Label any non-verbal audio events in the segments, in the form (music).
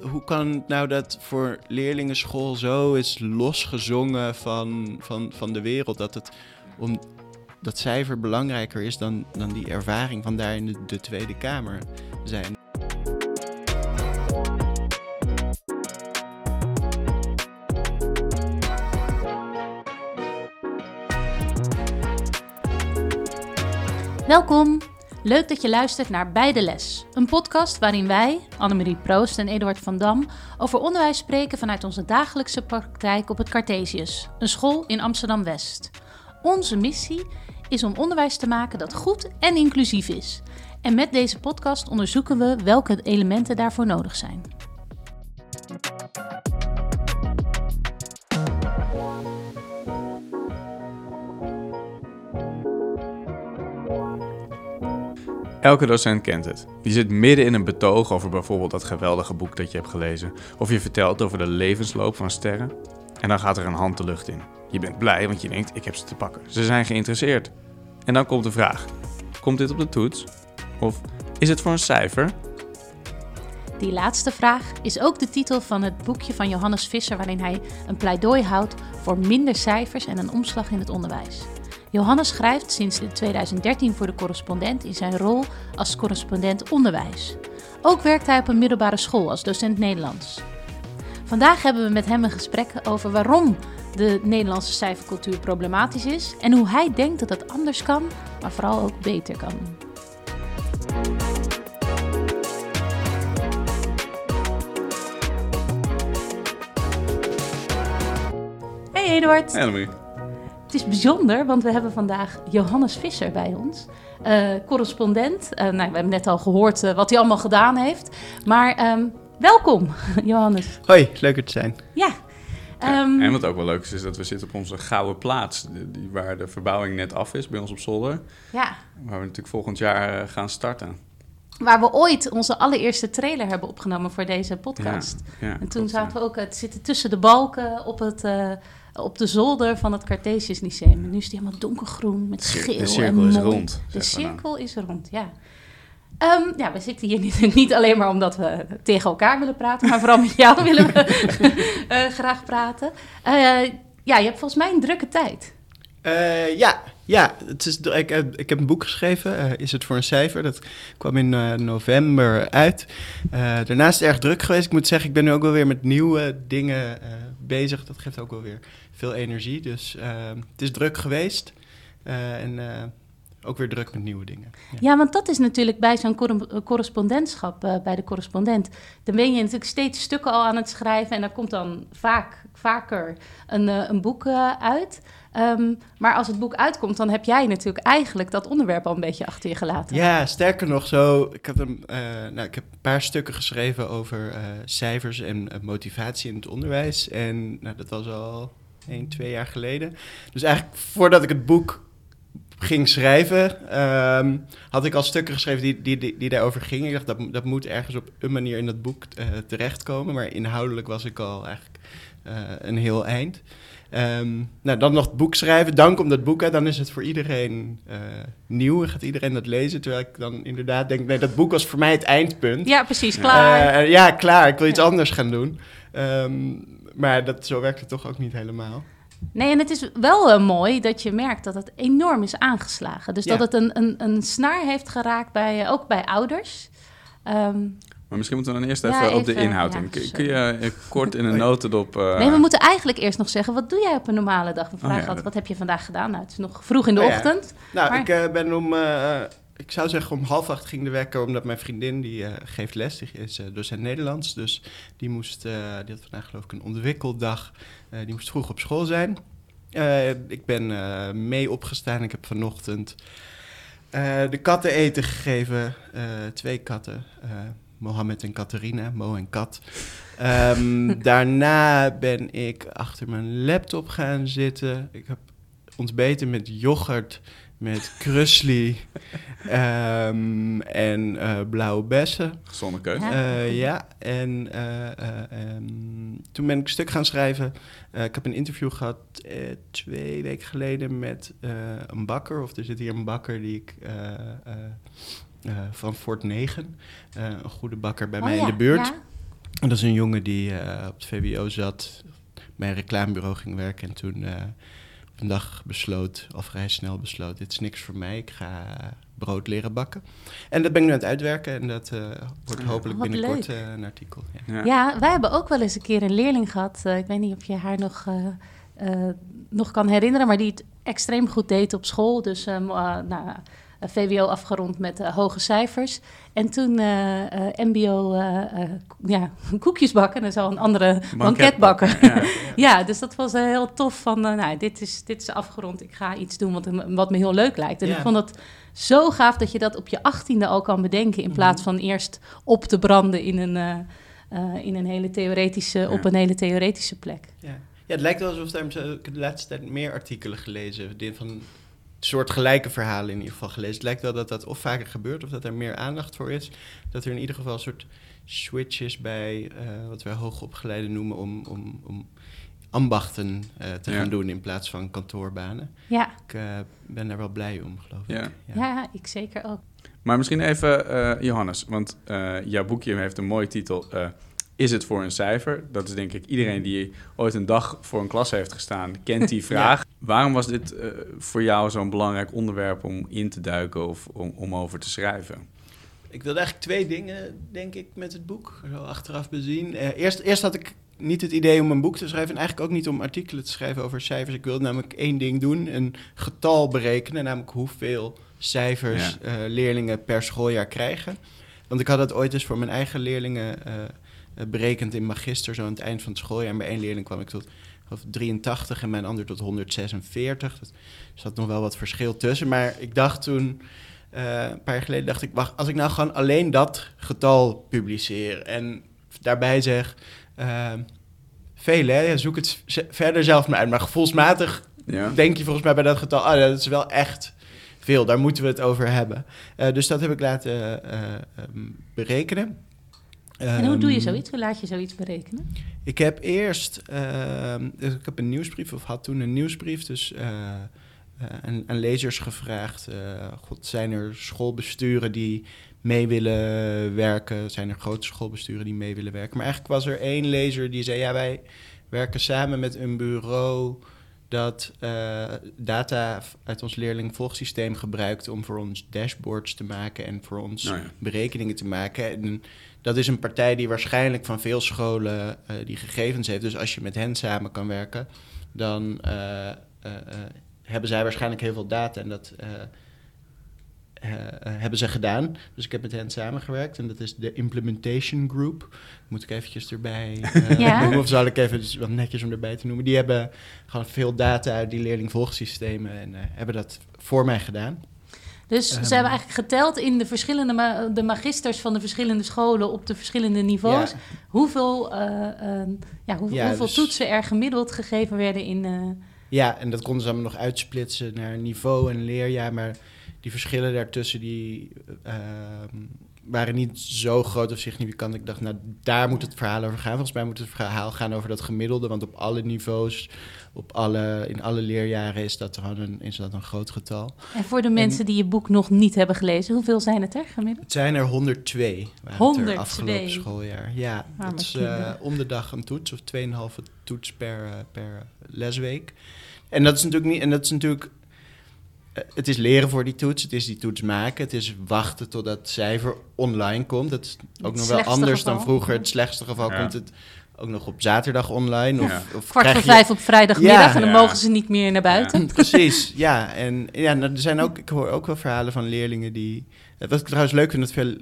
Hoe kan het nou dat voor leerlingenschool zo is losgezongen van, van, van de wereld? Dat het om dat cijfer belangrijker is dan, dan die ervaring van daar in de, de Tweede Kamer zijn. Welkom. Leuk dat je luistert naar Bij de Les, een podcast waarin wij, Annemarie Proost en Eduard van Dam, over onderwijs spreken vanuit onze dagelijkse praktijk op het Cartesius, een school in Amsterdam-West. Onze missie is om onderwijs te maken dat goed en inclusief is. En met deze podcast onderzoeken we welke elementen daarvoor nodig zijn. Elke docent kent het. Je zit midden in een betoog over bijvoorbeeld dat geweldige boek dat je hebt gelezen. Of je vertelt over de levensloop van sterren. En dan gaat er een hand de lucht in. Je bent blij, want je denkt, ik heb ze te pakken. Ze zijn geïnteresseerd. En dan komt de vraag. Komt dit op de toets? Of is het voor een cijfer? Die laatste vraag is ook de titel van het boekje van Johannes Visser, waarin hij een pleidooi houdt voor minder cijfers en een omslag in het onderwijs. Johannes schrijft sinds 2013 voor de correspondent in zijn rol als correspondent onderwijs. Ook werkt hij op een middelbare school als docent Nederlands. Vandaag hebben we met hem een gesprek over waarom de Nederlandse cijfercultuur problematisch is en hoe hij denkt dat het anders kan, maar vooral ook beter kan. Hey Eduard. Hey. Is bijzonder, want we hebben vandaag Johannes Visser bij ons. eh, correspondent. Eh, nou, we hebben net al gehoord eh, wat hij allemaal gedaan heeft. Maar ehm, welkom, (laughs) Johannes. Hoi, leuk er te zijn. Ja. ehm, En wat ook wel leuk is, is dat we zitten op onze gouden plaats. die- die, waar de verbouwing net af is bij ons op zolder. ja, Waar we natuurlijk volgend jaar gaan starten. waar we ooit onze allereerste trailer hebben opgenomen voor deze podcast. Ja, ja, En toen klopt, ja. zaten we ook, het zitten tussen de balken op, het, eh, op de zolder van het Cartesius Lyceum. En nu is die helemaal donkergroen met geel de cirkel en is rond, De nou. cirkel is rond, ja. Ehm, ja, we zitten hier niet, (laughs) niet alleen maar omdat we tegen elkaar willen praten, maar vooral met jou (laughs) willen we (laughs) eh, graag praten. Eh, ja, je hebt volgens mij een drukke tijd. Eh, ja, ja het is, ik, heb- ik heb een boek geschreven, eh, Is het voor een cijfer? Dat kwam in eh, november uit. Eh, daarnaast is het erg druk geweest. Ik moet zeggen, ik ben nu ook wel weer met nieuwe dingen eh, bezig. Dat geeft ook wel weer veel energie. Dus eh, het is druk geweest. Eh, en eh, ook weer druk met nieuwe dingen. Ja. Want dat is natuurlijk bij zo'n corre- correspondentschap, eh, bij de correspondent. Dan ben je natuurlijk steeds stukken al aan het schrijven en dan komt dan vaak, vaker een, een boek uit. Ehm, maar als het boek uitkomt, dan heb jij natuurlijk eigenlijk dat onderwerp al een beetje achter je gelaten. Ja, sterker nog zo. Ik heb, een, eh, nou, ik heb een paar stukken geschreven over eh, cijfers en eh, motivatie in het onderwijs. En nou, dat was al één, twee jaar geleden. Dus eigenlijk voordat ik het boek ging schrijven, ehm, had ik al stukken geschreven die, die, die, die daarover gingen. Ik dacht, dat, dat moet ergens op een manier in dat boek terechtkomen. Maar inhoudelijk was ik al eigenlijk een heel eind. Ehm, nou, dan nog het boek schrijven. Dan komt dat boek uit. Dan is het voor iedereen eh, nieuw. En gaat iedereen dat lezen. Terwijl ik dan inderdaad denk... Nee, dat boek was voor mij het eindpunt. Ja, precies, klaar. Eh, ja, klaar. Ik wil iets Ja. anders gaan doen. Ehm, maar dat, zo werkt het toch ook niet helemaal. Nee, en het is wel eh, mooi dat je merkt dat het enorm is aangeslagen. Dus Ja. dat het een, een, een snaar heeft geraakt, bij, ook bij ouders. Ehm, Maar misschien moeten we dan eerst Ja, even, op de inhoud ja, in. Kun, je eh, kort in een notendop... eh, Nee, we moeten eigenlijk eerst nog zeggen, wat doe jij op een normale dag? We vragen ja, altijd, dat- wat heb je vandaag gedaan? Nou, het is nog vroeg in de Oh ja. ochtend. Nou, Maar- ik eh, ben om... eh, ik zou zeggen om half acht ging de wekker... omdat mijn vriendin, die eh, geeft les, die is eh, docent Nederlands. Dus die, moest, eh, die had vandaag geloof ik een ontwikkeldag. Eh, die moest vroeg op school zijn. Eh, ik ben eh, mee opgestaan. Ik heb vanochtend eh, de katten eten gegeven. Eh, twee katten. Mohammed en Catharina, Mo en Kat. Ehm, (laughs) daarna ben ik achter mijn laptop gaan zitten. Ik heb ontbeten met yoghurt, met krusli (laughs) ehm, en eh, blauwe bessen. Gezonde keuze. Ja. Eh, ja, en eh, eh, ehm, toen ben ik een stuk gaan schrijven. Eh, ik heb een interview gehad eh, twee weken geleden met eh, een bakker. Of er zit hier een bakker die ik eh, eh, eh, van Fort 9, eh, een goede bakker bij Oh mij ja, in de buurt. ja. En dat is een jongen die eh, op het VWO zat, bij een reclamebureau ging werken en toen eh, op een dag besloot, al vrij snel besloot, dit is niks voor mij, ik ga brood leren bakken. En dat ben ik nu aan het uitwerken en dat eh, wordt hopelijk Wat binnenkort eh, een artikel. Ja. Ja. Ja, wij hebben ook wel eens een keer een leerling gehad. eh, ik weet niet of je haar nog, eh, eh, nog kan herinneren, maar die het extreem goed deed op school. Dus ehm, eh, nou, eh, VWO afgerond met eh, hoge cijfers. En toen eh, eh, MBO eh, eh, ja, (laughs) koekjes bakken en zo een andere banket bakken. Ja. (laughs) Ja, dus dat was eh, heel tof. Van, eh, nou, dit is, dit is afgerond. Ik ga iets doen wat, wat me heel leuk lijkt. En Ja. ik vond het zo gaaf dat je dat op je achttiende al kan bedenken. In plaats van eerst op te branden in een, eh, eh, in een hele theoretische, op een hele theoretische plek. Ja. ja, het lijkt wel alsof ik de laatste tijd meer artikelen gelezen, die van soort gelijke verhalen in ieder geval gelezen. Het lijkt wel dat dat of vaker gebeurt of dat er meer aandacht voor is. Dat er in ieder geval een soort switch is bij eh, wat wij hoogopgeleiden noemen om, om, om ambachten eh, te Ja. gaan doen in plaats van kantoorbanen. Ja, Ik eh, ben daar wel blij om, geloof ik. Ja. ja. ik zeker ook. Maar misschien even, eh, Johannes, want eh, jouw boekje heeft een mooie titel. Is het voor een cijfer? Dat is denk ik iedereen die ooit een dag voor een klas heeft gestaan, kent die (laughs) vraag. Waarom was dit eh, voor jou zo'n belangrijk onderwerp om in te duiken of om, om over te schrijven? Ik wilde eigenlijk twee dingen, denk ik, met het boek. Zo achteraf bezien. Eh, eerst, eerst had ik niet het idee om een boek te schrijven. En eigenlijk ook niet om artikelen te schrijven over cijfers. Ik wilde namelijk één ding doen. Een getal berekenen. Namelijk hoeveel cijfers eh, leerlingen per schooljaar krijgen. Want ik had dat ooit eens voor mijn eigen leerlingen berekend in magister. Zo aan het eind van het schooljaar. En bij één leerling kwam ik tot of 83 en mijn ander tot 146. Er zat nog wel wat verschil tussen. Maar ik dacht toen... Eh, een paar jaar geleden dacht ik, wacht, als ik nou gewoon alleen dat getal publiceer en daarbij zeg, uh, veel hè, zoek het verder zelf maar uit. Maar gevoelsmatig Ja. denk je volgens mij bij dat getal, ah, dat is wel echt veel, daar moeten we het over hebben. Eh, dus dat heb ik laten eh, ehm, berekenen. En hoe doe je Ehm, zoiets? Hoe laat je zoiets berekenen? ik heb eerst, ehm, dus ik heb een nieuwsbrief, of had toen een nieuwsbrief, dus eh, eh, aan, aan lezers gevraagd. eh, God, zijn er schoolbesturen die mee willen werken? Zijn er grote schoolbesturen die mee willen werken? Maar eigenlijk was er één lezer die zei, ja, wij werken samen met een bureau dat eh, data uit ons leerlingvolgsysteem gebruikt om voor ons dashboards te maken en voor ons Nou ja. berekeningen te maken. En dat is een partij die waarschijnlijk van veel scholen eh, die gegevens heeft. Dus als je met hen samen kan werken, dan eh, eh, hebben zij waarschijnlijk heel veel data. En dat hebben ze gedaan. Dus ik heb met hen samengewerkt. En dat is de Implementation Group. Moet ik eventjes erbij (laughs) Ja. noemen? Of zal ik even dus wat netjes om erbij te noemen? Die hebben gewoon veel data uit die leerlingvolgsystemen. En hebben dat voor mij gedaan. Dus Ehm. ze hebben eigenlijk geteld in de verschillende ma- de magisters van de verschillende scholen op de verschillende niveaus. Ja. Hoeveel, eh, ehm, ja, hoe- Ja, hoeveel dus- toetsen er gemiddeld gegeven werden in. eh, Ja, en dat konden ze allemaal nog uitsplitsen naar niveau en leerjaar. Maar die verschillen daartussen die, ehm, waren niet zo groot of significant. Ik dacht, nou, daar moet het verhaal over gaan. Volgens mij moet het verhaal gaan over dat gemiddelde. Want op alle niveaus, op alle, in alle leerjaren is dat, gewoon een, is dat een groot getal. en voor de mensen die je boek nog niet hebben gelezen, hoeveel zijn het er gemiddeld? Het zijn er 102 waren het er 102. afgelopen schooljaar. Ja, Arme dat is eh, om de dag een toets of 2,5 toets per, eh, per lesweek. En dat is natuurlijk niet. En dat is natuurlijk. Eh, Het is leren voor die toets, het is die toets maken, het is wachten totdat het cijfer online komt. Dat is ook nog wel anders geval. dan vroeger. Het slechtste geval Ja. komt het ook nog op zaterdag online. Of, Ja. of Kwart krijg voor je- vijf op vrijdagmiddag Ja. en dan Ja. mogen ze niet meer naar buiten. Precies, ja. En ja, nou, er zijn ook, ik hoor ook wel verhalen van leerlingen die. eh, Wat ik trouwens leuk vind, dat veel,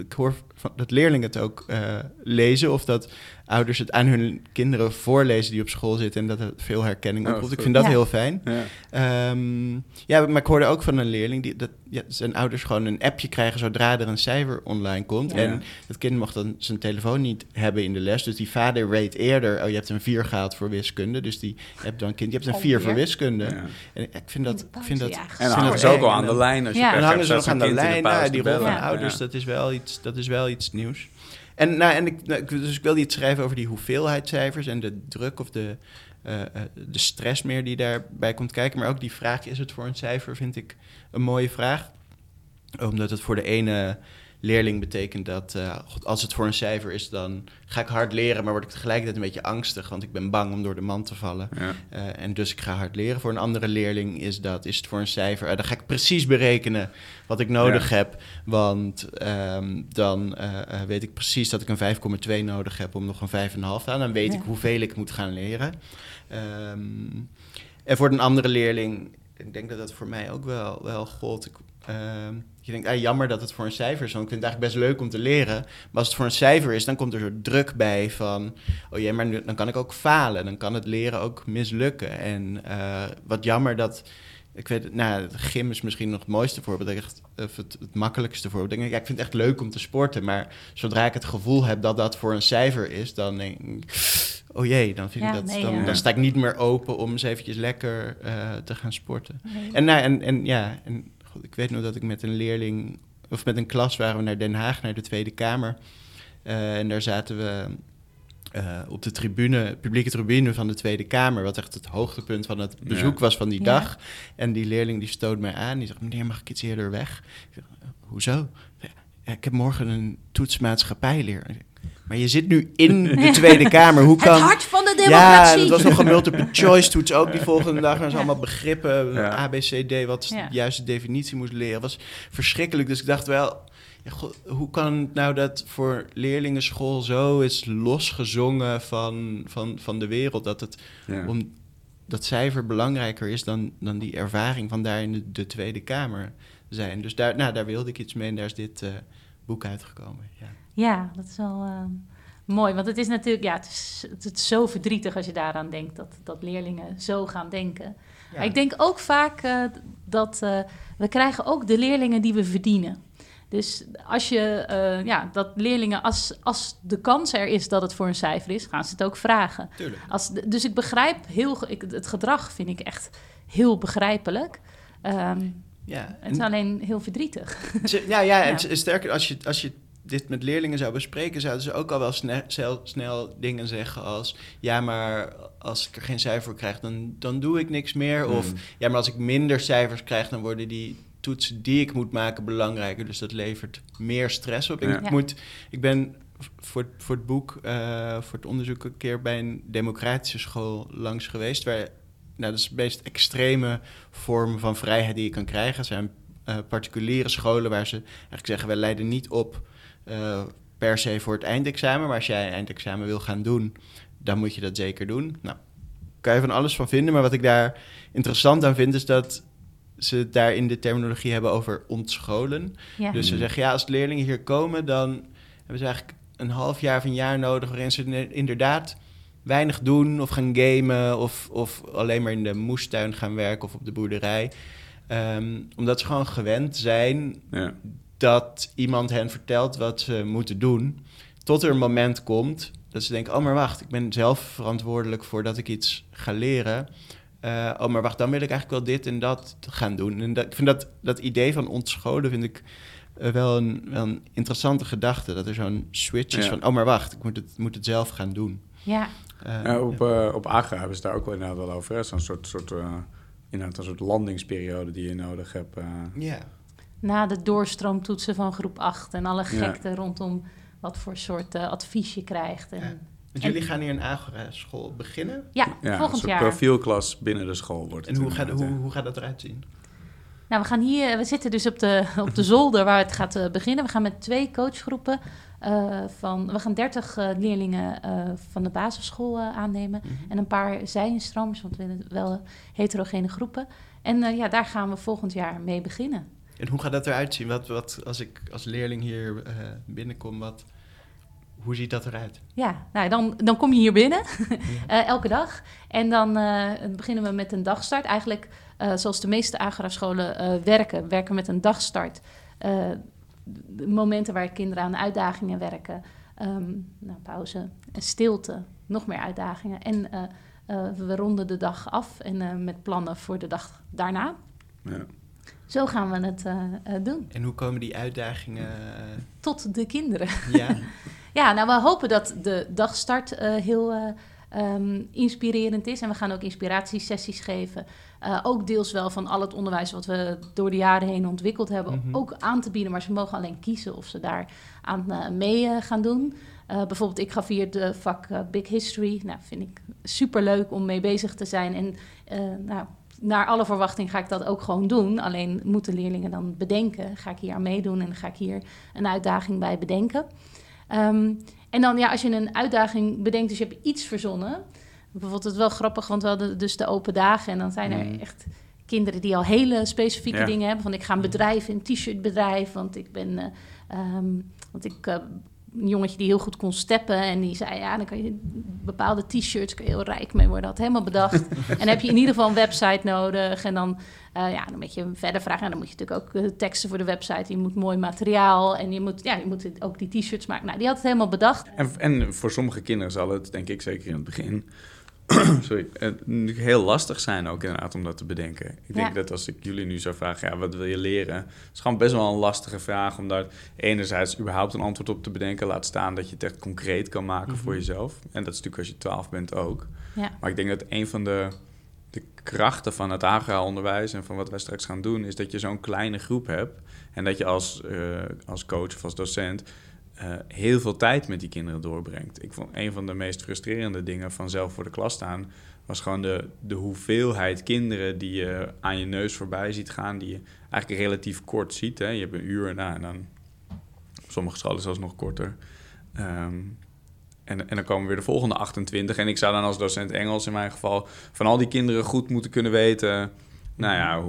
ik hoor van, dat leerlingen het ook eh, lezen. Of dat ouders het aan hun kinderen voorlezen die op school zitten. En dat het veel herkenning Oh, oproept. ik vind dat Ja. heel fijn. Ja. Ehm, ja, maar ik hoorde ook van een leerling die dat ja, zijn ouders gewoon een appje krijgen zodra er een cijfer online komt. Ja. En het kind mocht dan zijn telefoon niet hebben in de les. Dus die vader weet eerder, oh je hebt een 4 gehaald voor wiskunde. Dus die hebt dan een kind, je hebt een 4 voor wiskunde. Ja. En ik vind dat, ik vind dat En dan hangen ze ook al aan de lijn als je Ja. pech en hangen ze nog aan de lijn. Nou, die rol van ouders, dat, is wel iets, dat is wel iets nieuws. En, nou, en ik, nou, dus ik wilde iets schrijven over die hoeveelheidscijfers en de druk of de, eh, eh, de stress meer die daarbij komt kijken. Maar ook die vraag, is het voor een cijfer, vind ik een mooie vraag. Omdat het voor de ene leerling betekent dat eh, god, als het voor een cijfer is, dan ga ik hard leren, maar word ik tegelijkertijd een beetje angstig, want ik ben bang om door de man te vallen. Ja. Eh, en dus ik ga hard leren. Voor een andere leerling is dat, is het voor een cijfer, eh, dan ga ik precies berekenen wat ik nodig Ja. heb, want ehm, dan weet ik precies dat ik een 5,2 nodig heb om nog een 5,5 te halen. Dan weet Ja. ik hoeveel ik moet gaan leren. Ehm, en voor een andere leerling, ik denk dat dat voor mij ook wel, wel gold. Ik, ehm, je denkt, ah, jammer dat het voor een cijfer is, want ik vind het eigenlijk best leuk om te leren. Maar als het voor een cijfer is, dan komt er zo druk bij van... oh jee, maar nu, dan kan ik ook falen. Dan kan het leren ook mislukken. En eh, wat jammer dat... Ik weet, nou, gym is misschien nog het mooiste voorbeeld, echt, of het, het makkelijkste voorbeeld. Ik denk, ja, ik vind het echt leuk om te sporten, maar zodra ik het gevoel heb dat dat voor een cijfer is, dan denk ik, oh jee, dan, vind Ja, ik dat, nee, dan, ja. dan sta ik niet meer open om eens eventjes lekker eh, te gaan sporten. Nee. En, nou, en, en ja, en, god, ik weet nog dat ik met een leerling, of met een klas waren we naar Den Haag, naar de Tweede Kamer. Eh, en daar zaten we eh, op de tribune, publieke tribune van de Tweede Kamer, wat echt het hoogtepunt van het bezoek Ja. was van die Ja. dag. En die leerling die stoot mij aan, die zegt, meneer, mag ik iets eerder weg? Ik zeg, "Eh, hoezo? Ja, ik heb morgen een toets maatschappijleer. Maar je zit nu in de (laughs) Tweede Kamer, hoe kan... Het hart van de Ja, democratie. dat was nog een multiple choice toets ook die volgende dag. En ze allemaal begrippen, Ja. A, B, C, D, wat Ja. de juiste definitie moest leren. was verschrikkelijk. Dus ik dacht wel, ja, god, hoe kan het nou dat voor leerlingenschool zo is losgezongen van, van, van de wereld? Dat het Ja. om dat cijfer belangrijker is dan, dan die ervaring van daar in de, de Tweede Kamer zijn. Dus daar, nou, daar wilde ik iets mee en daar is dit eh, boek uitgekomen. Ja. Ja, dat is wel eh, mooi. Want het is natuurlijk, ja, het is, het is zo verdrietig als je daaraan denkt dat, dat leerlingen zo gaan denken. Maar ik denk ook vaak eh, dat eh, we krijgen ook de leerlingen die we verdienen. Dus als je, eh, ja, dat leerlingen, als, als de kans er is dat het voor een cijfer is, gaan ze het ook vragen. Tuurlijk. Als, dus ik begrijp heel, ik, het gedrag vind ik echt heel begrijpelijk. Ehm, Ja, het is alleen heel verdrietig. Ze- Ja, ja, en (laughs) sterker, als je, als je dit met leerlingen zou bespreken, zouden ze ook al wel sne- snel, snel dingen zeggen als... ja, maar als ik er geen cijfer voor krijg, dan, dan doe ik niks meer. Of Hmm. ja, maar als ik minder cijfers krijg, dan worden die toetsen die ik moet maken belangrijker. Dus dat levert meer stress op. Ja. Ik, moet, ik ben voor, voor het boek, eh, voor het onderzoek... een keer bij een democratische school langs geweest... waar nou, dat is de meest extreme vorm van vrijheid die je kan krijgen. Het zijn eh, particuliere scholen waar ze eigenlijk zeggen... wij leiden niet op eh, per se voor het eindexamen... maar als jij een eindexamen wil gaan doen, dan moet je dat zeker doen. Nou, kan je van alles van vinden, maar wat ik daar interessant aan vind... is dat ze het daar in de terminologie hebben over ontscholen. Ja. Dus ze Mm. zeggen, ja, als leerlingen hier komen... dan hebben ze eigenlijk een half jaar of een jaar nodig... waarin ze inderdaad weinig doen of gaan gamen... of, of alleen maar in de moestuin gaan werken of op de boerderij. Ehm, omdat ze gewoon gewend zijn Ja. dat iemand hen vertelt wat ze moeten doen. Tot er een moment komt dat ze denken: oh, maar wacht, ik ben zelf verantwoordelijk voor dat ik iets ga leren. Eh, oh, maar wacht, dan wil ik eigenlijk wel dit en dat gaan doen. En dat, ik vind dat, dat idee van ontscholen vind ik eh, wel, een, wel een interessante gedachte. Dat er zo'n switch is Ja. van: oh, maar wacht, ik moet het, moet het zelf gaan doen. ja. Eh, Ja, op, eh, op Agra hebben ze daar ook wel inderdaad wel over. Zo'n soort, soort, eh, inderdaad een soort landingsperiode die je nodig hebt. eh. ja. Na de doorstroomtoetsen van groep 8 en alle Ja. gekte rondom wat voor soort advies je krijgt. En, Want jullie gaan hier een Agora-school beginnen. ja, een volgend soort jaar. profielklas binnen de school wordt En het hoe gaat, hoe, hoe gaat dat eruit zien? Nou, we gaan hier, we zitten dus op de, op de zolder waar het gaat beginnen. We gaan met twee coachgroepen eh, van, we gaan 30 eh, leerlingen eh, van de basisschool aannemen. Mhm. En een paar zijinstromers, want we willen wel heterogene groepen. En ja, daar gaan we volgend jaar mee beginnen. En hoe gaat dat eruit zien? Wat, wat, als ik als leerling hier binnenkom, wat, hoe ziet dat eruit? Ja, nou, dan, dan kom je hier binnen, (laughs) elke dag. En dan beginnen we met een dagstart. Eigenlijk zoals de meeste Agora-scholen eh, werken, werken met een dagstart. De momenten waar kinderen aan uitdagingen werken. Ehm, nou, pauze, en stilte, nog meer uitdagingen. En eh, eh, we ronden de dag af en eh, met plannen voor de dag daarna. Ja. Zo gaan we het doen. En hoe komen die uitdagingen? Tot de kinderen. ja, (laughs) Ja, nou, we hopen dat de dagstart eh, heel eh, ehm, inspirerend is. En we gaan ook inspiratiesessies geven. Uh, ook deels wel van al het onderwijs wat we door de jaren heen ontwikkeld hebben, Mhm. ook aan te bieden. Maar ze mogen alleen kiezen of ze daar aan uh, mee uh, gaan doen. bijvoorbeeld, ik gaf hier de vak Big History. Nou, vind ik super leuk om mee bezig te zijn. En nou, naar alle verwachting ga ik dat ook gewoon doen. Alleen moeten leerlingen dan bedenken: ga ik hier aan meedoen en ga ik hier een uitdaging bij bedenken. Um, en dan, ja, als je een uitdaging bedenkt, dus je hebt iets verzonnen. Bijvoorbeeld, het wel grappig, want we hadden dus de open dagen. En dan zijn er Mm. echt kinderen die al hele specifieke Ja. dingen hebben. Van ik ga een bedrijf, een t-shirtbedrijf, want ik ben... eh, ehm, want ik... eh, een jongetje die heel goed kon steppen en die zei... ja, dan kan je bepaalde t-shirts kun je heel rijk mee worden. Had helemaal bedacht. (laughs) en dan heb je in ieder geval een website nodig. En dan, eh, ja, dan moet je verder vragen. En dan moet je natuurlijk ook eh, teksten voor de website. Je moet mooi materiaal en je moet, ja, je moet ook die t-shirts maken. Nou, die had het helemaal bedacht. En, en voor sommige kinderen zal het, denk ik, zeker in het begin... (coughs) Sorry, heel lastig zijn ook inderdaad om dat te bedenken. Ik denk Ja. dat als ik jullie nu zou vragen, ja, wat wil je leren? Het is gewoon best wel een lastige vraag om daar enerzijds überhaupt een antwoord op te bedenken. Laat staan dat je het echt concreet kan maken voor Mhm. jezelf. En dat is natuurlijk als je 12 bent ook. Ja. Maar ik denk dat een van de, de krachten van het agraal onderwijs en van wat wij straks gaan doen, is dat je zo'n kleine groep hebt. En dat je als, eh, als coach of als docent eh, heel veel tijd met die kinderen doorbrengt. Ik vond een van de meest frustrerende dingen van zelf voor de klas staan, was gewoon de, de hoeveelheid kinderen die je aan je neus voorbij ziet gaan, die je eigenlijk relatief kort ziet. Hè? Je hebt een uur nou, en dan sommige scholen zelfs nog korter. Ehm, en, en dan komen weer de volgende 28. En ik zou dan als docent Engels in mijn geval van al die kinderen goed moeten kunnen weten. Nou ja,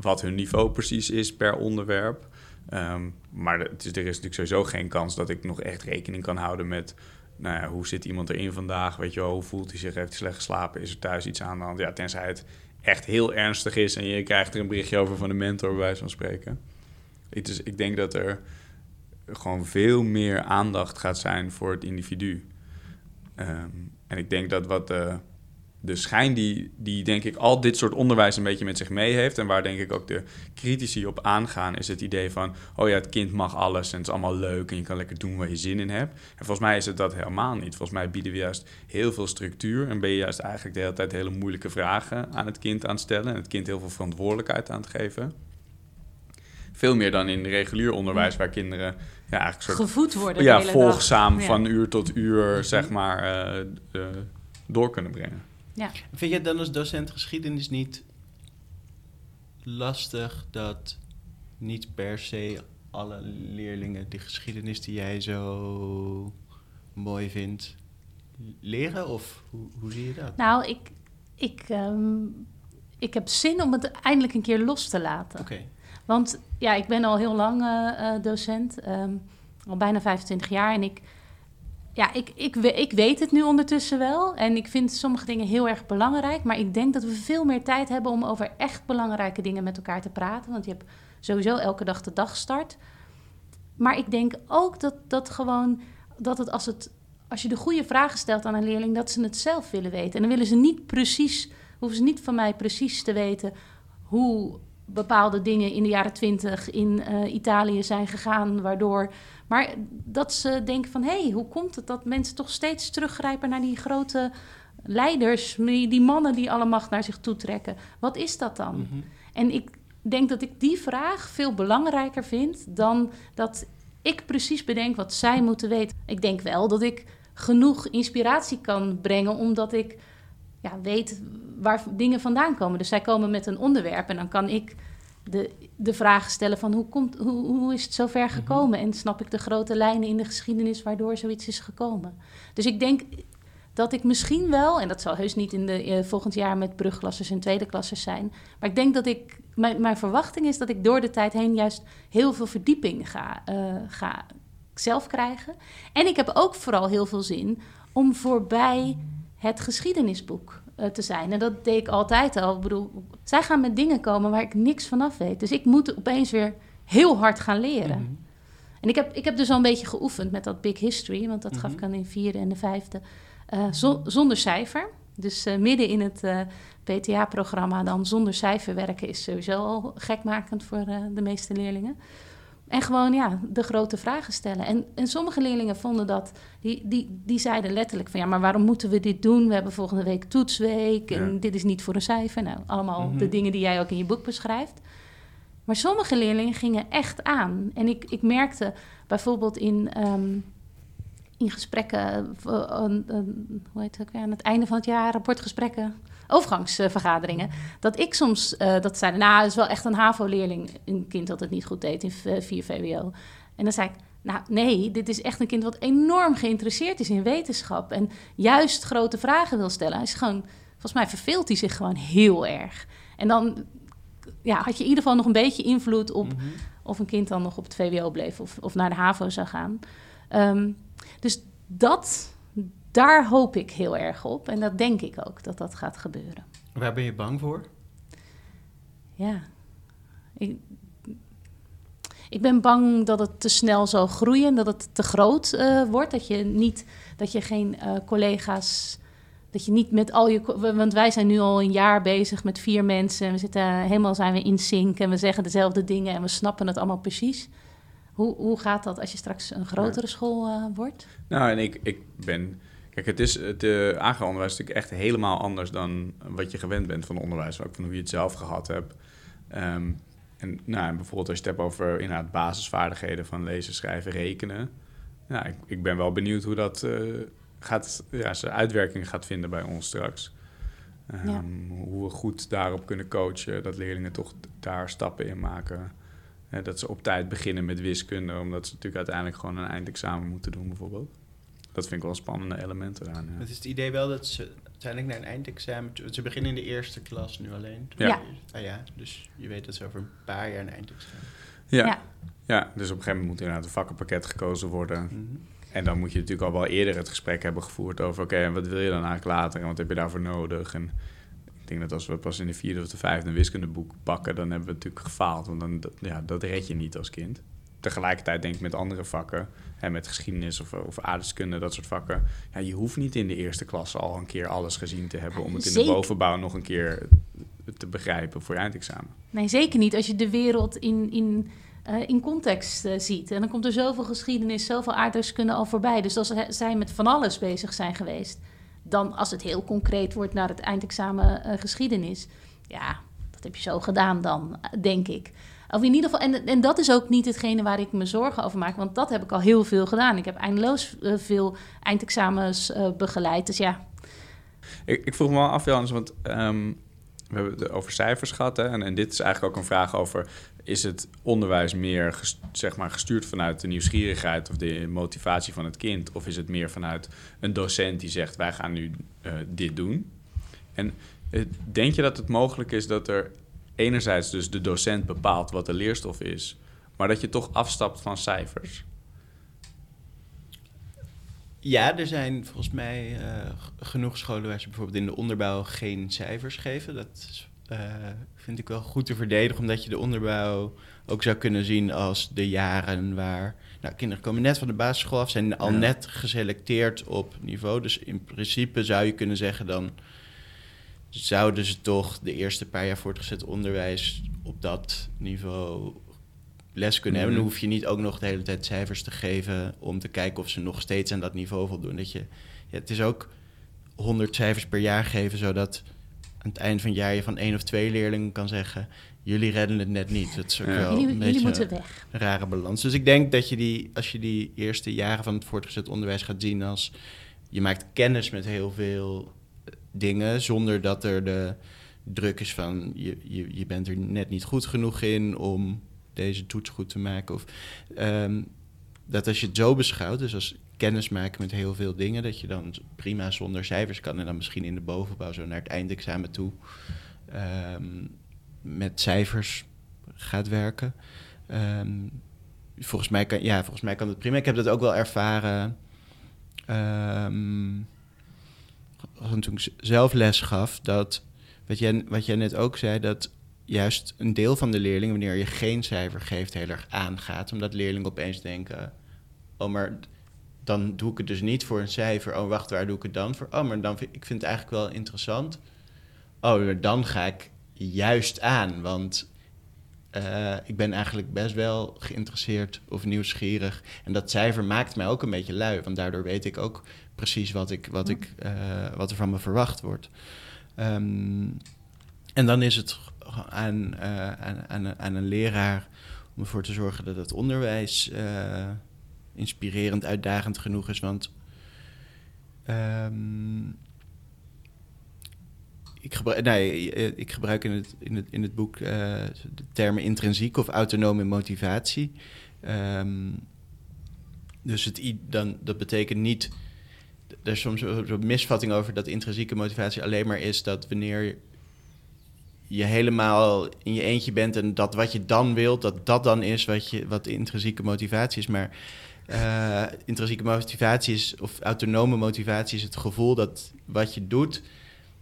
wat hun niveau precies is per onderwerp. Ehm, maar het is, er is natuurlijk sowieso geen kans dat ik nog echt rekening kan houden met. Nou ja, hoe zit iemand erin vandaag? Weet je wel, hoe voelt hij zich? Heeft hij slecht geslapen? Is er thuis iets aan de hand? Ja, tenzij het echt heel ernstig is en je krijgt er een berichtje over van de mentor, bij wijze van spreken. Het ik denk dat er gewoon veel meer aandacht gaat zijn voor het individu. Ehm, en ik denk dat wat de, de schijn die, die, denk ik, al dit soort onderwijs een beetje met zich mee heeft... en waar denk ik ook de critici op aangaan... is het idee van, oh ja, het kind mag alles en het is allemaal leuk... en je kan lekker doen waar je zin in hebt. En volgens mij is het dat helemaal niet. Volgens mij bieden we juist heel veel structuur... en ben je juist eigenlijk de hele tijd hele moeilijke vragen aan het kind aan het stellen... en het kind heel veel verantwoordelijkheid aan het geven... Veel meer dan in regulier onderwijs, waar kinderen ja, eigenlijk soort Gevoed worden de ja, volgzaam. Ja. van uur tot uur, zeg maar, eh, eh, door kunnen brengen. Vind je het dan als docent geschiedenis niet lastig dat niet per se alle leerlingen die geschiedenis die jij zo mooi vindt leren? Of hoe, hoe zie je dat? Nou, ik, ik, ehm, ik heb zin om het eindelijk een keer los te laten. Oké. Want ja, ik ben al heel lang eh, eh, docent, ehm, al bijna 25 jaar. En ik, ja, ik, ik, ik weet het nu ondertussen wel. En ik vind sommige dingen heel erg belangrijk. Maar ik denk dat we veel meer tijd hebben om over echt belangrijke dingen met elkaar te praten. Want je hebt sowieso elke dag de dagstart. Maar ik denk ook dat, dat gewoon dat het als, het als je de goede vragen stelt aan een leerling, dat ze het zelf willen weten. En dan willen ze niet precies, hoeven ze niet van mij precies te weten hoe bepaalde dingen in de jaren twintig in eh, Italië zijn gegaan, waardoor. Maar dat ze denken van, hé, hey, hoe komt het dat mensen toch steeds teruggrijpen naar die grote leiders, die mannen die alle macht naar zich toe trekken? Wat is dat dan? Mhm. En ik denk dat ik die vraag veel belangrijker vind dan dat ik precies bedenk wat zij moeten weten. Ik denk wel dat ik genoeg inspiratie kan brengen, omdat ik ja, weet waar dingen vandaan komen. Dus zij komen met een onderwerp en dan kan ik de, de vraag stellen van hoe, komt, hoe, hoe is het zover gekomen? En snap ik de grote lijnen in de geschiedenis waardoor zoiets is gekomen? Dus ik denk dat ik misschien wel, en dat zal heus niet in de eh, volgend jaar met brugklassers en tweede klassers zijn, maar ik denk dat ik, mijn, mijn verwachting is dat ik door de tijd heen juist heel veel verdieping ga, eh, ga zelf krijgen. En ik heb ook vooral heel veel zin om voorbij het geschiedenisboek eh, te zijn. En dat deed ik altijd al. Ik bedoel, zij gaan met dingen komen waar ik niks vanaf weet. Dus ik moet opeens weer heel hard gaan leren. Mhm. En ik heb, ik heb dus al een beetje geoefend met dat Big History, want dat gaf ik Mhm. aan in vierde en de vijfde. eh, zo- zonder cijfer. Dus eh, midden in het PTA-programma dan zonder cijfer werken is sowieso al gekmakend voor de meeste leerlingen. En gewoon ja, de grote vragen stellen. En, en sommige leerlingen vonden dat, die, die, die zeiden letterlijk van ja, maar waarom moeten we dit doen? We hebben volgende week toetsweek en Ja. dit is niet voor een cijfer. Nou, allemaal Mhm. de dingen die jij ook in je boek beschrijft. Maar sommige leerlingen gingen echt aan. En ik, ik merkte bijvoorbeeld in, ehm, in gesprekken, eh, hoe heet het ook weer, aan het einde van het jaar, rapportgesprekken, overgangsvergaderingen, dat ik soms, eh, dat zeiden, nou, het is wel echt een HAVO-leerling, een kind dat het niet goed deed in v- 4 VWO. En dan zei ik, nou nee, dit is echt een kind wat enorm geïnteresseerd is in wetenschap en juist grote vragen wil stellen. Hij is gewoon, volgens mij verveelt hij zich gewoon heel erg. En dan ja, had je in ieder geval nog een beetje invloed op Mhm. of een kind dan nog op het VWO bleef of, of naar de HAVO zou gaan. Ehm, dus dat, daar hoop ik heel erg op. En dat denk ik ook, dat dat gaat gebeuren. Waar ben je bang voor? Ja. Ik, ik ben bang dat het te snel zal groeien, dat het te groot eh, wordt. Dat je, niet, dat je geen eh, collega's. Dat je niet met al je. Want wij zijn nu al een jaar bezig met vier mensen. En we zitten helemaal zijn we in sync. En we zeggen dezelfde dingen en we snappen het allemaal precies. Hoe, hoe gaat dat als je straks een grotere school eh, wordt? Nou, en ik, ik ben... Kijk, het is het uh, aangehaald onderwijs is natuurlijk echt helemaal anders dan wat je gewend bent van onderwijs. Ook van hoe je het zelf gehad hebt. Um, en nou, en bijvoorbeeld als je het hebt over inderdaad basisvaardigheden van lezen, schrijven, rekenen. Nou, ik, ik ben wel benieuwd hoe dat uh, gaat, ja, zijn uitwerking gaat vinden bij ons straks. Um, ja. Hoe we goed daarop kunnen coachen, dat leerlingen toch daar stappen in maken. Dat ze op tijd beginnen met wiskunde, omdat ze natuurlijk uiteindelijk gewoon een eindexamen moeten doen bijvoorbeeld. Dat vind ik wel spannende elementen eraan. Ja. Het is het idee wel dat ze uiteindelijk naar een eindexamen... Ze beginnen in de eerste klas nu alleen. Ja. ja. Ah ja, dus je weet dat ze over een paar jaar een eindexamen ja. ja. Ja, dus op een gegeven moment moet inderdaad een vakkenpakket gekozen worden. Mm -hmm. En dan moet je natuurlijk al wel eerder het gesprek hebben gevoerd over... oké, okay, wat wil je dan eigenlijk later en wat heb je daarvoor nodig? En ik denk dat als we pas in de vierde of de vijfde een wiskundeboek pakken... dan hebben we natuurlijk gefaald, want dan, ja, dat red je niet als kind tegelijkertijd denk ik met andere vakken, hè, met geschiedenis of, of aardrijkskunde, dat soort vakken. Ja, je hoeft niet in de eerste klasse al een keer alles gezien te hebben om het in zeker. de bovenbouw nog een keer te begrijpen voor je eindexamen. Nee, zeker niet. Als je de wereld in, in, uh, in context uh, ziet. En dan komt er zoveel geschiedenis, zoveel aardrijkskunde al voorbij. Dus als zij met van alles bezig zijn geweest, dan als het heel concreet wordt naar het eindexamen uh, geschiedenis, ja, dat heb je zo gedaan dan, denk ik. Of in ieder geval, en, en dat is ook niet hetgene waar ik me zorgen over maak, want dat heb ik al heel veel gedaan. Ik heb eindeloos uh, veel eindexamens uh, begeleid, dus ja. Ik, ik vroeg me wel af, want um, we hebben het over cijfers gehad? En, en, dit is eigenlijk ook een vraag over: is het onderwijs meer zeg maar, gestuurd vanuit de nieuwsgierigheid of de motivatie van het kind, of is het meer vanuit een docent die zegt: wij gaan nu uh, dit doen? En denk je dat het mogelijk is dat er enerzijds dus de docent bepaalt wat de leerstof is, maar dat je toch afstapt van cijfers? Ja, er zijn volgens mij uh, genoeg scholen waar ze bijvoorbeeld in de onderbouw geen cijfers geven. Dat uh, vind ik wel goed te verdedigen, omdat je de onderbouw ook zou kunnen zien als de jaren waar... Nou, kinderen komen net van de basisschool af, zijn al ja. net geselecteerd op niveau. Dus in principe zou je kunnen zeggen dan zouden ze toch de eerste paar jaar voortgezet onderwijs op dat niveau les kunnen hebben. Dan hoef je niet ook nog de hele tijd cijfers te geven om te kijken of ze nog steeds aan dat niveau voldoen. Dat je, ja, het is ook 100 cijfers per jaar geven, zodat aan het eind van het jaar je van één of twee leerlingen kan zeggen: jullie redden het net niet. Dat is ook ja. wel jullie, een beetje jullie moeten weg. een rare balans. Dus ik denk dat je die, als je die eerste jaren van het voortgezet onderwijs gaat zien als je maakt kennis met heel veel dingen zonder dat er de druk is van je, je, je bent er net niet goed genoeg in om deze toets goed te maken. Of um, dat als je het zo beschouwt, dus als kennis maken met heel veel dingen, dat je dan prima zonder cijfers kan en dan misschien in de bovenbouw zo naar het eindexamen toe um, met cijfers gaat werken. Um, volgens, mij kan, ja, volgens mij kan het prima. Ik heb dat ook wel ervaren. Toen ik zelf les gaf, dat wat jij, wat jij net ook zei, dat juist een deel van de leerlingen, wanneer je geen cijfer geeft, heel erg aangaat. Omdat leerlingen opeens denken: oh, maar dan doe ik het dus niet voor een cijfer. Oh, wacht, waar doe ik het dan voor? Oh, maar dan vind, ik vind het eigenlijk wel interessant. Oh, dan ga ik juist aan, want eh, ik ben eigenlijk best wel geïnteresseerd of nieuwsgierig. En dat cijfer maakt mij ook een beetje lui, want daardoor weet ik ook precies wat, ik, wat, ik, eh, wat er van me verwacht wordt. Ehm, en dan is het aan, uh, aan, aan, aan, een leraar om ervoor te zorgen dat het onderwijs inspirerend, uitdagend genoeg is. Want um, ik, gebruik, nee, ik gebruik in het, in het, in het boek uh, de termen intrinsiek of autonome motivatie. Um, dus het, dan, dat betekent niet. Er is soms een misvatting over dat intrinsieke motivatie alleen maar is dat wanneer je helemaal in je eentje bent en dat wat je dan wilt, dat dat dan is wat, je, wat intrinsieke motivatie is. Maar uh, intrinsieke motivatie is, of autonome motivatie is het gevoel dat wat je doet,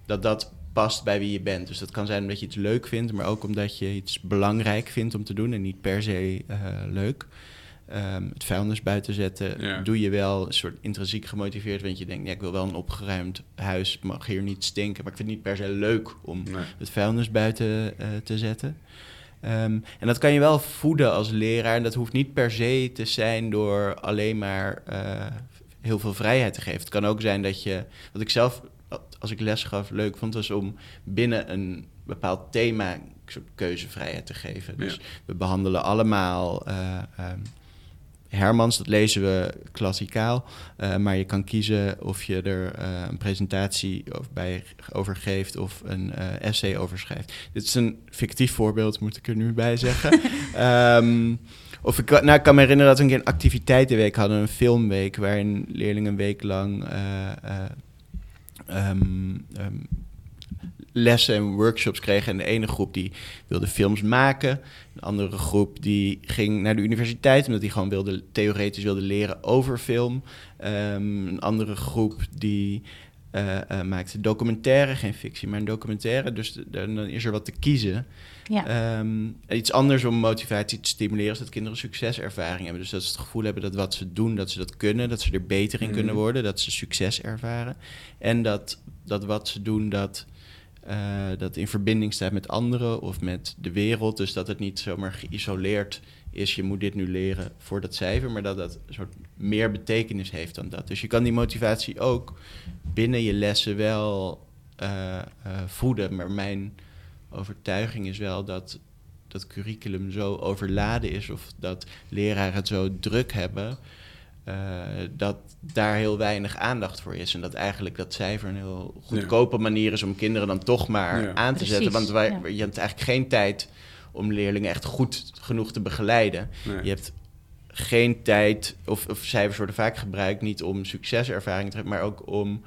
dat dat past bij wie je bent. Dus dat kan zijn omdat je iets leuk vindt, maar ook omdat je iets belangrijk vindt om te doen en niet per se uh, leuk. Um, het vuilnis buiten zetten ja. doe je wel een soort intrinsiek gemotiveerd, want je denkt, ja, ik wil wel een opgeruimd huis, mag hier niet stinken, maar ik vind het niet per se leuk om nee. het vuilnis buiten uh, te zetten. Um, en dat kan je wel voeden als leraar. En dat hoeft niet per se te zijn door alleen maar uh, heel veel vrijheid te geven. Het kan ook zijn dat je, wat ik zelf als ik les gaf leuk vond, was om binnen een bepaald thema keuzevrijheid te geven. Dus we behandelen allemaal uh, um, Hermans, dat lezen we klassikaal. Uh, maar je kan kiezen of je er uh, een presentatie bij over geeft of een essay over schrijft. Dit is een fictief voorbeeld, moet ik er nu bij zeggen. um, (laughs) of ik, nou, ik kan me herinneren dat we een keer een activiteitenweek hadden, een filmweek, waarin leerlingen een week lang um, um, lessen en workshops kregen. En de ene groep die wilde films maken. De andere groep die ging naar de universiteit omdat die gewoon wilde, theoretisch wilde leren over film. Um, een andere groep die uh, uh, maakte documentaire, geen fictie, maar een documentaire. Dus dan is er wat te kiezen. Ja. Um, iets anders om motivatie te stimuleren is dat kinderen succeservaring hebben. Dus dat ze het gevoel hebben dat wat ze doen, dat ze dat kunnen, dat ze er beter in mm. kunnen worden, dat ze succes ervaren. En dat, dat wat ze doen, dat, uh, dat in verbinding staat met anderen of met de wereld. Dus dat het niet zomaar geïsoleerd is, je moet dit nu leren voor dat cijfer, maar dat dat een soort meer betekenis heeft dan dat. Dus je kan die motivatie ook binnen je lessen wel uh, voeden, maar mijn overtuiging is wel dat dat curriculum zo overladen is of dat leraren het zo druk hebben, uh, dat daar heel weinig aandacht voor is. En dat eigenlijk dat cijfer een heel goedkope ja. manier is om kinderen dan toch maar ja. aan te Precies, zetten. Want wij, ja. je hebt eigenlijk geen tijd om leerlingen echt goed genoeg te begeleiden. Nee. Je hebt geen tijd, of, of cijfers worden vaak gebruikt, niet om succeservaring te hebben, maar ook om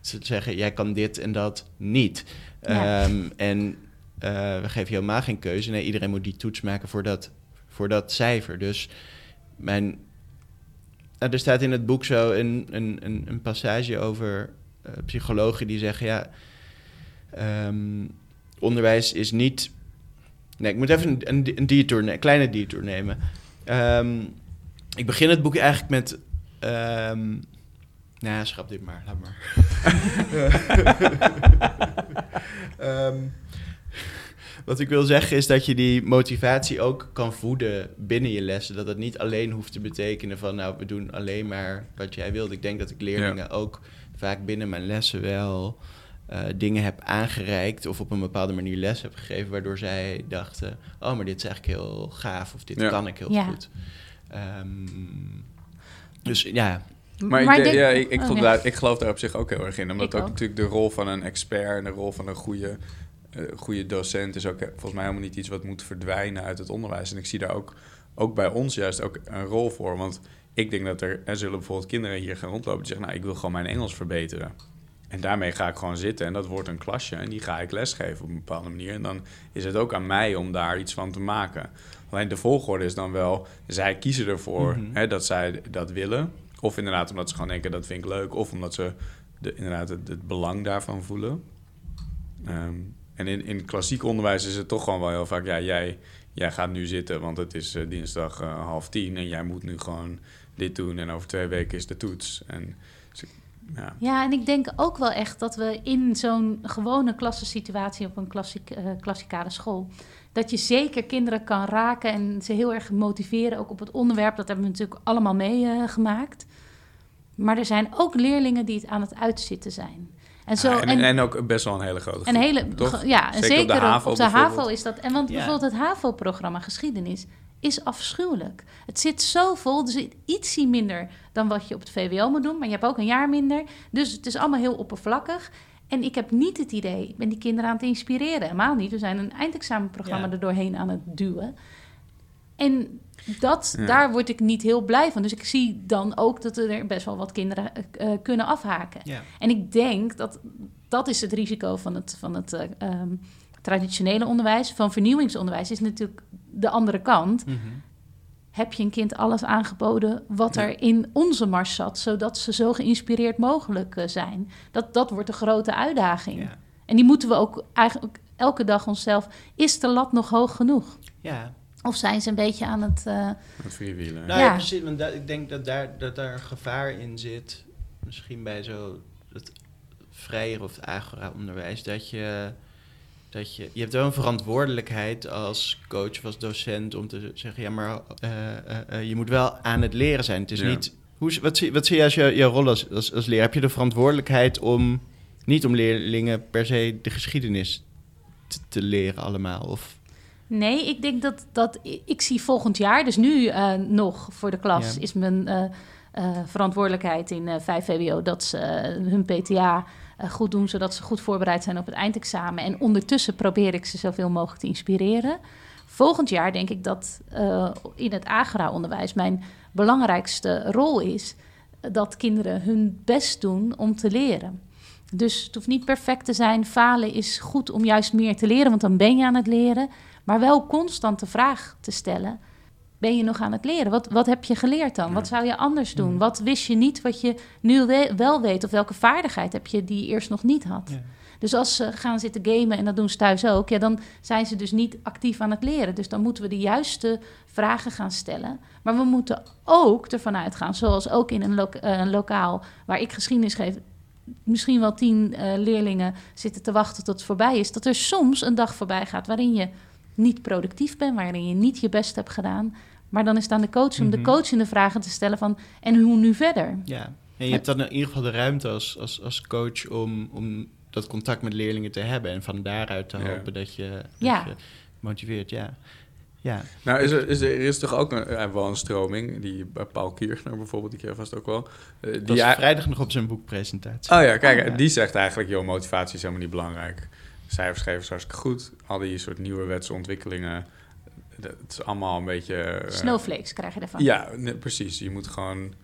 te zeggen, jij kan dit en dat niet. Um, en uh, we geven je helemaal geen keuze. Nee, iedereen moet die toets maken voor dat, voor dat cijfer. Dus mijn, er staat in het boek zo een, een, een, een passage over uh, psychologen die zeggen: ja, um, onderwijs is niet. Nee, ik moet even een, een, een detour, een kleine detour nemen. Um, ik begin het boek eigenlijk met. Um, nou, schrap dit maar, laat maar. um, (laughs) (laughs) wat ik wil zeggen is dat je die motivatie ook kan voeden binnen je lessen. Dat het niet alleen hoeft te betekenen van, nou, we doen alleen maar wat jij wilt. Ik denk dat ik leerlingen ja. ook vaak binnen mijn lessen wel uh, dingen heb aangereikt of op een bepaalde manier les heb gegeven, waardoor zij dachten, oh, maar dit is eigenlijk heel gaaf of dit ja. kan ik heel ja. goed. Um, dus ja, maar, maar ik, denk, ja, ik, ik, oh, nee. ik, geloof daar op zich ook heel erg in. Omdat ook, ook, natuurlijk de rol van een expert en de rol van een goede uh, goede docent is ook eh, volgens mij helemaal niet iets wat moet verdwijnen uit het onderwijs. En ik zie daar ook, ook bij ons juist ook een rol voor. Want ik denk dat er, er zullen bijvoorbeeld kinderen hier gaan rondlopen die zeggen, nou, ik wil gewoon mijn Engels verbeteren. En daarmee ga ik gewoon zitten en dat wordt een klasje en die ga ik lesgeven op een bepaalde manier. En dan is het ook aan mij om daar iets van te maken. Alleen de volgorde is dan wel, zij kiezen ervoor mm -hmm. hè, dat zij dat willen. Of inderdaad omdat ze gewoon denken, dat vind ik leuk. Of omdat ze de, inderdaad het, het belang daarvan voelen. Um, en in, in klassiek onderwijs is het toch gewoon wel heel vaak... ja, jij, jij gaat nu zitten, want het is uh, dinsdag uh, half tien... en jij moet nu gewoon dit doen en over twee weken is de toets. En Ja. Ja, en ik denk ook wel echt dat we in zo'n gewone klassensituatie op een klassiek, eh, klassikale school, dat je zeker kinderen kan raken en ze heel erg motiveren, ook op het onderwerp. Dat hebben we natuurlijk allemaal meegemaakt. maar er zijn ook leerlingen die het aan het uitzitten zijn. En, zo, Ah, en, en, ook best wel een hele grote een groep, hele, toch? ge- ja, Zeker op de HAVO op de HAVO is dat. En want Ja. bijvoorbeeld het HAVO-programma geschiedenis is afschuwelijk. Het zit zo vol, dus ietsie minder dan wat je op het VWO moet doen, maar je hebt ook een jaar minder. Dus het is allemaal heel oppervlakkig. En ik heb niet het idee, ik ben die kinderen aan het inspireren. Helemaal niet. We zijn een eindexamenprogramma Ja. er doorheen aan het duwen. En dat, Ja. daar word ik niet heel blij van. Dus ik zie dan ook dat er best wel wat kinderen eh, eh, kunnen afhaken. Ja. En ik denk dat dat is het risico van het, van het eh, ehm, traditionele onderwijs. Van vernieuwingsonderwijs is natuurlijk de andere kant. Mhm. Heb je een kind alles aangeboden wat Ja. er in onze mars zat, zodat ze zo geïnspireerd mogelijk zijn? Dat, dat wordt een grote uitdaging. Ja. En die moeten we ook eigenlijk elke dag onszelf. Is de lat nog hoog genoeg? ja. Of zijn ze een beetje aan het. eh, Met vierwielen. Nou ja, Ja. precies. Want ik denk dat daar, dat daar een gevaar in zit. Misschien bij zo het vrijer of het agora-onderwijs. Dat je, dat je... Je hebt wel een verantwoordelijkheid als coach of als docent... om te zeggen, ja, maar eh, eh, je moet wel aan het leren zijn. Het is Ja. niet... Hoe, wat, zie, wat zie je als je, jouw rol als, als, als leraar? Heb je de verantwoordelijkheid om... Niet om leerlingen per se de geschiedenis te, te leren allemaal? Of, Nee, ik denk dat, dat ik zie volgend jaar, dus nu eh, nog voor de klas, Ja. is mijn eh, eh, verantwoordelijkheid in eh 5 VWO dat ze hun PTA goed doen, zodat ze goed voorbereid zijn op het eindexamen. En ondertussen probeer ik ze zoveel mogelijk te inspireren. Volgend jaar denk ik dat in het Agora-onderwijs mijn belangrijkste rol is dat kinderen hun best doen om te leren. Dus het hoeft niet perfect te zijn. Falen is goed om juist meer te leren, want dan ben je aan het leren. Maar wel constant de vraag te stellen: ben je nog aan het leren? Wat, wat heb je geleerd dan? Wat zou je anders doen? Mm. Wat wist je niet wat je nu we- wel weet? Of welke vaardigheid heb je die je eerst nog niet had? Ja. Dus als ze gaan zitten gamen, en dat doen ze thuis ook, ja, dan zijn ze dus niet actief aan het leren. Dus dan moeten we de juiste vragen gaan stellen. Maar we moeten ook ervan uitgaan, zoals ook in een, eh, een lokaal waar ik geschiedenis geef, misschien wel tien eh, leerlingen zitten te wachten tot het voorbij is, dat er soms een dag voorbij gaat waarin je niet productief bent, waarin je niet je best hebt gedaan. Maar dan is het aan de coach om de Mhm. coachende vragen te stellen van, en hoe nu verder? Ja, en je hebt dan in ieder geval de ruimte als, als, als coach om, om dat contact met leerlingen te hebben. En van daaruit te Ja. hopen dat je, dat Ja. je motiveert. Ja. Ja. Nou, is er, is er, er is toch ook een, eh, wel een stroming, die bij Paul Kirchner bijvoorbeeld, die ken je vast ook wel. eh, Die vrijdag nog op zijn boekpresentatie. Oh ja, kijk, Oh, ja. die zegt eigenlijk, joh, motivatie is helemaal niet belangrijk. Cijfers geven is hartstikke goed. Al die soort nieuwerwetse ontwikkelingen, dat het is allemaal een beetje... eh, Snowflakes krijg je ervan. Ja, nee, precies. Je moet gewoon...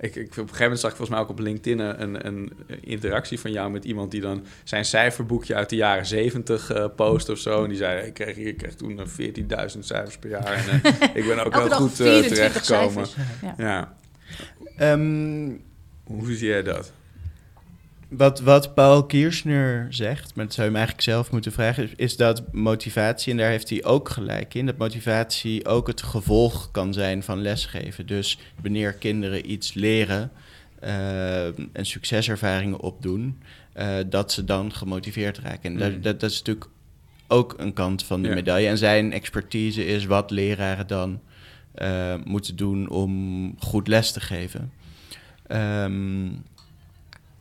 Ik, ik, op een gegeven moment zag ik volgens mij ook op LinkedIn een, een interactie van jou met iemand die dan zijn cijferboekje uit de jaren zeventig eh, post of zo. En die zei, ik kreeg, ik kreeg toen eh, 14.000 cijfers per jaar en eh, (laughs) ik ben ook heel dag goed eh, 24 terechtgekomen. cijfers. Ja. Ja, Ehm, hoe zie jij dat? Wat, wat Paul Kirchner zegt, maar dat zou je hem eigenlijk zelf moeten vragen, is, dat motivatie, en daar heeft hij ook gelijk in, dat motivatie ook het gevolg kan zijn van lesgeven. Dus wanneer kinderen iets leren eh, en succeservaringen opdoen, eh, dat ze dan gemotiveerd raken. En dat, Mm. dat, dat is natuurlijk ook een kant van de Ja. medaille. En zijn expertise is wat leraren dan eh, moeten doen om goed les te geven. Ehm,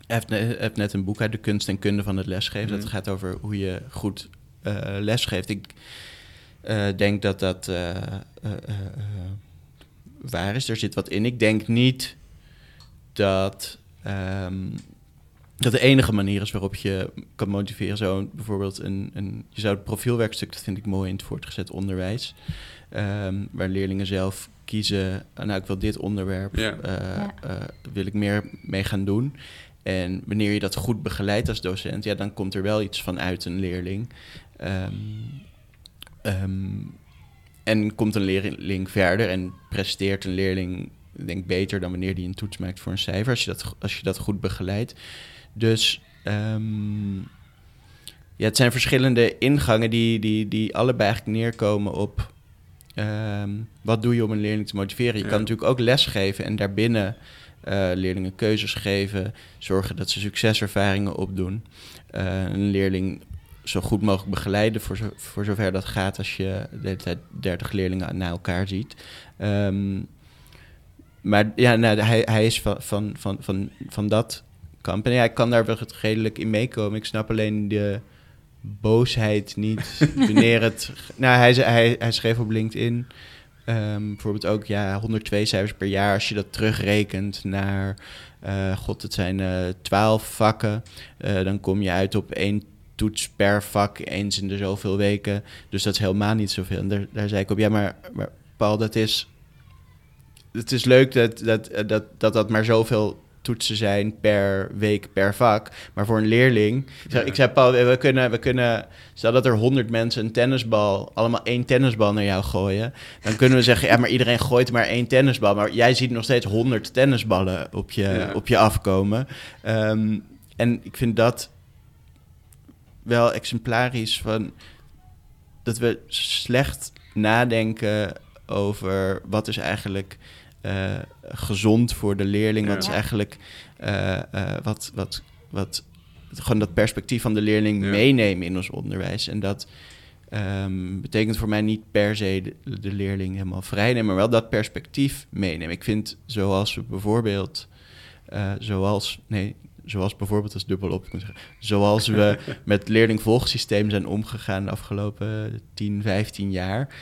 hij heeft net een boek uit de kunst en kunde van het lesgeven. Mhm. Dat gaat over hoe je goed eh lesgeeft. Ik eh, denk dat dat eh, eh, eh, eh, waar is. Er zit wat in. Ik denk niet dat ehm, dat de enige manier is waarop je kan motiveren. Zo bijvoorbeeld een, een je zou het profielwerkstuk, dat vind ik mooi in het voortgezet onderwijs, ehm, waar leerlingen zelf kiezen. nou, ik wil dit onderwerp, Ja. eh, Ja. eh, wil ik meer mee gaan doen. En wanneer je dat goed begeleidt als docent, ja, dan komt er wel iets van uit een leerling. Ehm, ehm, en komt een leerling verder en presteert een leerling, ik denk beter dan wanneer die een toets maakt voor een cijfer, als je dat, als je dat goed begeleidt. Dus ehm, ja, het zijn verschillende ingangen die, die, die allebei eigenlijk neerkomen op wat doe je om een leerling te motiveren. Je Ja. kan natuurlijk ook lesgeven en daarbinnen eh, leerlingen keuzes geven, zorgen dat ze succeservaringen opdoen. Eh, een leerling zo goed mogelijk begeleiden voor, zo, voor zover dat gaat als je de hele tijd 30 leerlingen na elkaar ziet. Ehm, maar ja, nou, hij, hij is van, van, van, van, van dat kamp. En ja, ik kan daar wel redelijk in meekomen. Ik snap alleen de boosheid niet (laughs) wanneer het... Nou, hij, hij, hij schreef op LinkedIn um, bijvoorbeeld ook ja, 102 cijfers per jaar. Als je dat terugrekent naar, uh, god, het zijn uh, eh, 12 vakken. Uh, dan kom je uit op één toets per vak eens in de zoveel weken. Dus dat is helemaal niet zoveel. En daar, daar zei ik op, ja, maar, maar Paul, dat is... Het is leuk dat dat, dat, dat, dat maar zoveel toetsen zijn per week, per vak. Maar voor een leerling... Ik zei, ik zei Paul, we kunnen, we kunnen... Stel dat er honderd mensen een tennisbal... allemaal één tennisbal naar jou gooien... dan kunnen we zeggen, ja, maar iedereen gooit maar één tennisbal. Maar jij ziet nog steeds honderd tennisballen op je, op je afkomen. Ehm, en ik vind dat wel exemplarisch van... dat we slecht nadenken over wat is eigenlijk uh, gezond voor de leerling. Wat is eigenlijk uh, uh, wat, wat, wat gewoon dat perspectief van de leerling meenemen in ons onderwijs. En dat um, betekent voor mij niet per se de, de leerling helemaal vrijnemen, maar wel dat perspectief meenemen. Ik vind zoals we bijvoorbeeld, zoals, nee, zoals bijvoorbeeld als dubbelop, zoals we (laughs) met leerlingvolgsysteem zijn omgegaan de afgelopen 10, 15 jaar.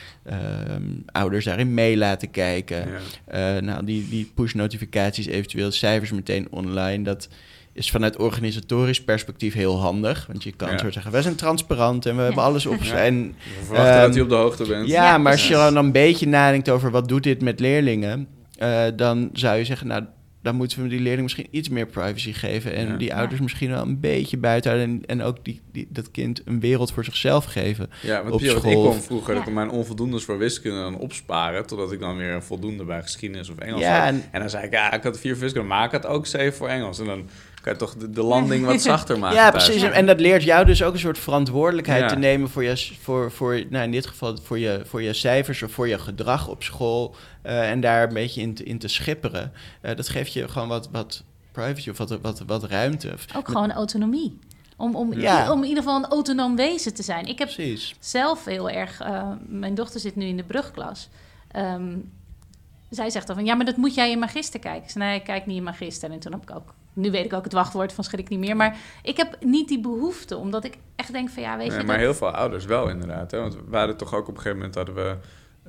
Um, ouders daarin mee laten kijken. Ja. Uh, nou, die, die push-notificaties, eventueel cijfers meteen online. Dat is vanuit organisatorisch perspectief heel handig. Want je kan ja. zo zeggen, wij zijn transparant en we hebben alles op. We verwachten um, dat je op de hoogte bent. Ja, maar als je dan een beetje nadenkt over wat doet dit met leerlingen... Uh, dan zou je zeggen, nou dan moeten we die leerling misschien iets meer privacy geven. En die ouders misschien wel een beetje buiten En, en ook die, die, dat kind een wereld voor zichzelf geven. Ja, want op school. ik kon vroeger dat ik mijn onvoldoendes voor wiskunde dan opsparen. Totdat ik dan weer een voldoende bij geschiedenis of Engels ja, had. En, en, dan zei ik, ja, ik had vier wiskunde, maar ik had ook zeven voor Engels. En dan kan je toch de, landing wat (laughs) zachter maken. Ja, precies. En dat leert jou dus ook een soort verantwoordelijkheid te nemen voor je, voor, voor, nou in dit geval voor je, voor je cijfers of voor je gedrag op school. Uh, en daar een beetje in te, in te schipperen. Uh, dat geeft je gewoon wat, wat privacy of wat, wat, wat ruimte. Ook gewoon autonomie. Om, om, ja. om in ieder geval een autonoom wezen te zijn. Ik heb Precies. zelf heel erg... Uh, mijn dochter zit nu in de brugklas. Um, zij zegt dan van... Ja, maar dat moet jij in magister kijken. Ik zei, nee, ik kijk niet in magister. En toen heb ik ook nu weet ik ook het wachtwoord van schrik niet meer. Maar ik heb niet die behoefte, omdat ik echt denk van ja, weet je. Maar heel veel ouders wel inderdaad. Hè? Want we hadden toch ook op een gegeven moment hadden we.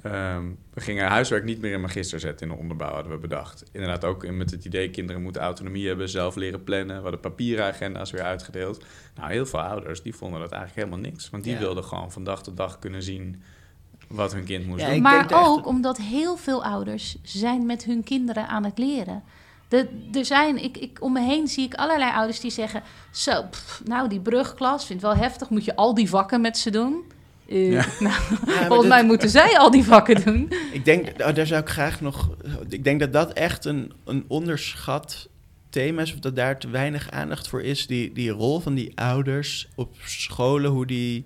Um, we gingen huiswerk niet meer in magister zetten in de onderbouw, hadden we bedacht. Inderdaad ook met het idee, kinderen moeten autonomie hebben, zelf leren plannen. We hadden papieren agenda's weer uitgedeeld. Nou, heel veel ouders, die vonden dat eigenlijk helemaal niks. Want die wilden gewoon van dag tot dag kunnen zien wat hun kind moest doen. Maar ook omdat heel veel ouders zijn met hun kinderen aan het leren. De, er zijn, ik, ik, om me heen zie ik allerlei ouders die zeggen... Zo, nou, die brugklas vindt wel heftig. Moet je al die vakken met ze doen? Uh, (laughs) nou, volgens mij moeten zij al die vakken doen. (laughs) Ik denk, oh, daar zou ik graag nog... Ik denk dat dat echt een, een onderschat thema is... of dat daar te weinig aandacht voor is. Die, die rol van die ouders op scholen, hoe die...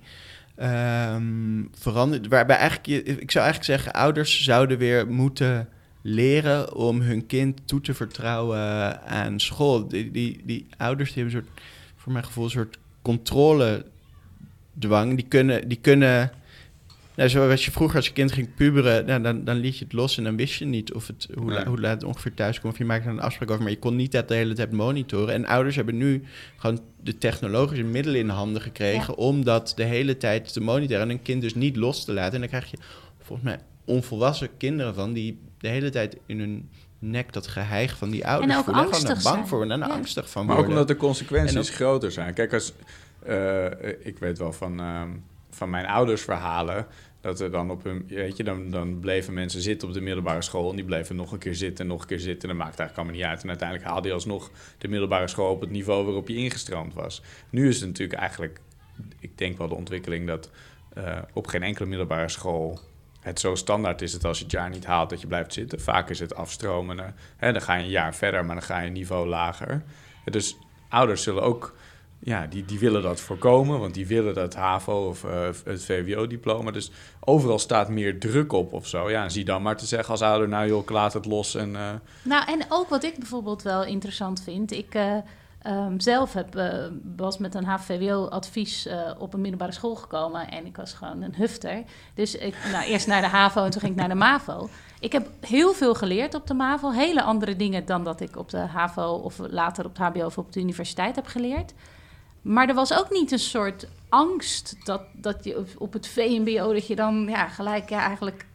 Um, verandert. Waarbij eigenlijk, ik zou eigenlijk zeggen, ouders zouden weer moeten leren om hun kind toe te vertrouwen aan school. Die, die, die ouders die hebben een soort, voor mijn gevoel, een soort controledwang. Die kunnen, die kunnen nou, zoals je vroeger als je kind ging puberen, nou, dan, dan liet je het los en dan wist je niet of het, hoe, la, hoe laat het ongeveer thuis komt. Of je maakte een afspraak over, maar je kon niet dat de hele tijd monitoren. En ouders hebben nu gewoon de technologische middelen in handen gekregen om dat de hele tijd te monitoren en een kind dus niet los te laten. En dan krijg je volgens mij onvolwassen kinderen van die de hele tijd in hun nek dat geheig van die ouders en ook voelen. Gewoon er bang voor en ja. angstig van maar worden. Maar ook omdat de consequenties groter zijn. Kijk, als, uh, ik weet wel van, uh, van mijn ouders verhalen... dat er dan op hun... Weet je, dan, dan bleven mensen zitten op de middelbare school... en die bleven nog een keer zitten en nog een keer zitten. En dat maakt eigenlijk allemaal niet uit. En uiteindelijk haalde je alsnog de middelbare school... op het niveau waarop je ingestroomd was. Nu is het natuurlijk eigenlijk... Ik denk wel de ontwikkeling dat uh, op geen enkele middelbare school het zo standaard is het als je het jaar niet haalt dat je blijft zitten. Vaak is het afstromen. Hè, dan ga je een jaar verder, maar dan ga je een niveau lager. Dus ouders zullen ook ja, die, die willen dat voorkomen, want die willen dat HAVO of uh, het VWO-diploma. Dus overal staat meer druk op of zo. Ja, zie dan maar te zeggen als ouder, nou joh, laat het los. En, uh... Nou, en ook wat ik bijvoorbeeld wel interessant vind. Ik uh, um, zelf heb, was met een HVWO-advies op een middelbare school gekomen en ik was gewoon een hufter. Dus ik, nou, eerst naar de HAVO en toen ging ik naar de MAVO. Ik heb heel veel geleerd op de MAVO. Hele andere dingen dan dat ik op de HAVO of later op het HBO of op de universiteit heb geleerd. Maar er was ook niet een soort angst dat, dat je op het VMBO... dat je dan ja, gelijk ja, eigenlijk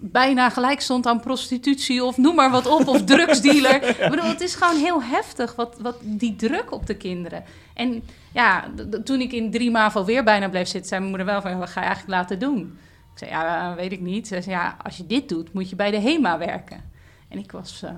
bijna gelijk stond aan prostitutie of noem maar wat op, of (laughs) drugsdealer. ik bedoel, het is gewoon heel heftig, wat, wat die druk op de kinderen. En ja, toen ik in drie MAVO weer bijna bleef zitten, zei mijn moeder wel van, wat ga je eigenlijk laten doen? Ik zei, ja, weet ik niet. Ze zei, ja, als je dit doet, moet je bij de HEMA werken. En ik was... Uh,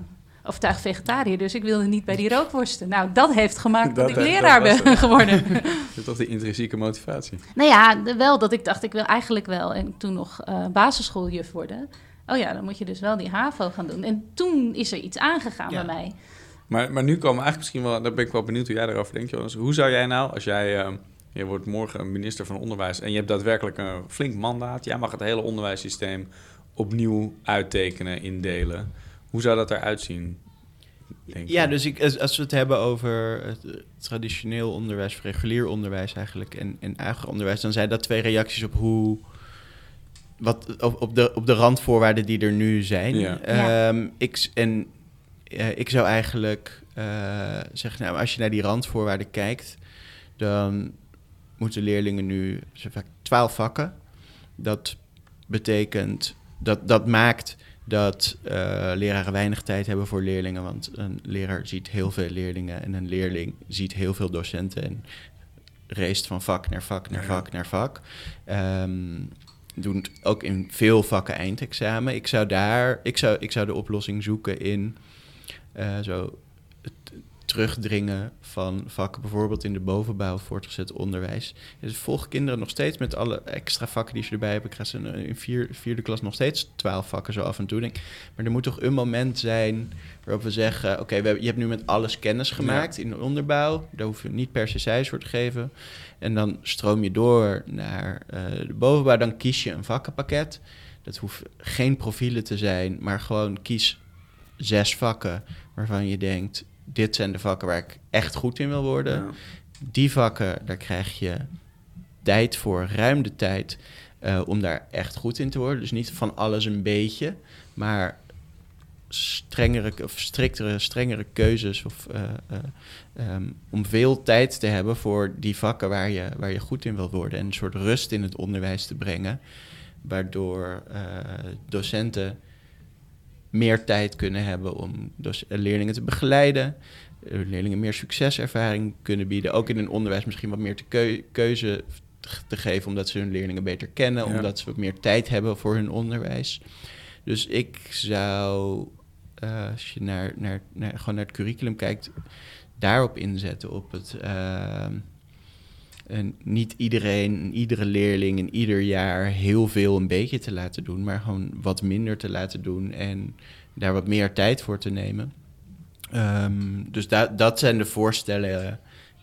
overtuigd vegetariër, dus ik wilde niet bij die rookworsten. Nou, dat heeft gemaakt dat, ik leraar ben geworden. (laughs) dat is toch de intrinsieke motivatie? Nou ja, wel dat ik dacht, ik wil eigenlijk wel en toen nog uh, basisschooljuf worden. Oh ja, dan moet je dus wel die HAVO gaan doen. En toen is er iets aangegaan bij mij. Maar, maar nu komen eigenlijk misschien wel, daar ben ik wel benieuwd hoe jij daarover denkt, Jonas. Hoe zou jij nou, als jij, uh, je wordt morgen minister van Onderwijs en je hebt daadwerkelijk een flink mandaat, jij mag het hele onderwijssysteem opnieuw uittekenen, indelen. Hoe zou dat eruit zien? ja, dus ik, als we het hebben over het traditioneel onderwijs, of regulier onderwijs eigenlijk, en, en eigen onderwijs, dan zijn dat twee reacties op hoe. Wat, op, op, de, op de randvoorwaarden die er nu zijn. Ja. Um, ik, en uh, ik zou eigenlijk uh, zeggen, nou, als je naar die randvoorwaarden kijkt, dan moeten leerlingen nu vaak twaalf vakken. Dat betekent, dat, dat maakt dat uh, leraren weinig tijd hebben voor leerlingen. Want een leraar ziet heel veel leerlingen en een leerling ziet heel veel docenten en reist van vak naar vak naar vak naar vak. Um, doen ook in veel vakken eindexamen. Ik zou daar, ik zou, ik zou de oplossing zoeken in uh, zo terugdringen van vakken, bijvoorbeeld in de bovenbouw voortgezet onderwijs. Dus volgen kinderen nog steeds met alle extra vakken die ze erbij hebben. Krijgen ze in vier, vierde klas nog steeds twaalf vakken zo af en toe. Denk. Maar er moet toch een moment zijn waarop we zeggen: Oké, je hebt nu met alles kennis gemaakt in de onderbouw. Daar hoef je niet per se cijfers voor te geven. En dan stroom je door naar uh, de bovenbouw. Dan kies je een vakkenpakket. Dat hoeft geen profielen te zijn, maar gewoon kies zes vakken waarvan je denkt dit zijn de vakken waar ik echt goed in wil worden. Die vakken, daar krijg je tijd voor, ruim de tijd uh, om daar echt goed in te worden. Dus niet van alles een beetje, maar strengere of striktere, strengere keuzes of, uh, um, om veel tijd te hebben voor die vakken waar je, waar je goed in wil worden. En een soort rust in het onderwijs te brengen, waardoor docenten meer tijd kunnen hebben om dus leerlingen te begeleiden. Eh, leerlingen meer succeservaring kunnen bieden. Ook in een onderwijs misschien wat meer te keuze te geven, omdat ze hun leerlingen beter kennen, omdat ze wat meer tijd hebben voor hun onderwijs. Dus ik zou, uh, als je naar, naar, naar, gewoon naar het curriculum kijkt, daarop inzetten, op het. Uh, en niet iedereen, iedere leerling in ieder jaar heel veel een beetje te laten doen, maar gewoon wat minder te laten doen en daar wat meer tijd voor te nemen. Um, dus da dat zijn de voorstellen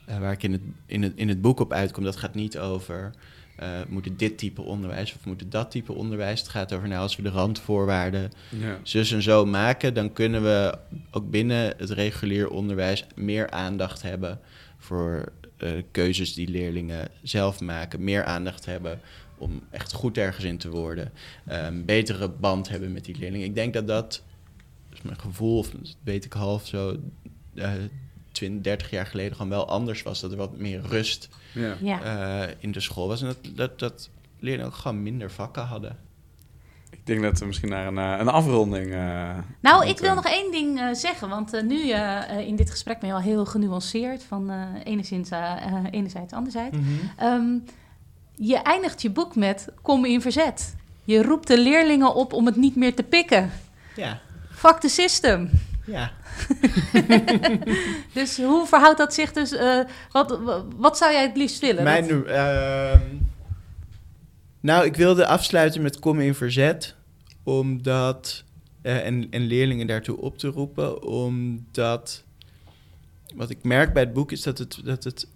uh, waar ik in het, in, het, in het boek op uitkom. Dat gaat niet over uh, moet dit type onderwijs of moet dat type onderwijs. Het gaat over, nou, als we de randvoorwaarden ja. zus en zo maken, dan kunnen we ook binnen het regulier onderwijs meer aandacht hebben voor uh, keuzes die leerlingen zelf maken, meer aandacht hebben om echt goed ergens in te worden, um, betere band hebben met die leerlingen. Ik denk dat dat, is mijn gevoel, of dat weet ik half zo, uh, 20, 30 jaar geleden gewoon wel anders was. Dat er wat meer rust ja. Uh, in de school was en dat, dat, dat leerlingen ook gewoon minder vakken hadden. Ik denk dat we misschien naar een, eh, een afronding. Uh, nou, ik wil nog één ding uh, zeggen. Want uh, nu in dit gesprek ben je al heel genuanceerd. Van enigszins, enerzijds, anderzijds. Mm -hmm. um, je eindigt je boek met kom in verzet. Je roept de leerlingen op om het niet meer te pikken. Ja. Fuck the system. Ja. (laughs) dus hoe verhoudt dat zich dus... wat, wat zou jij het liefst willen? Mijn... Uh, nou, ik wilde afsluiten met kom in verzet, omdat, uh, en, en leerlingen daartoe op te roepen, omdat wat ik merk bij het boek is dat het, dat het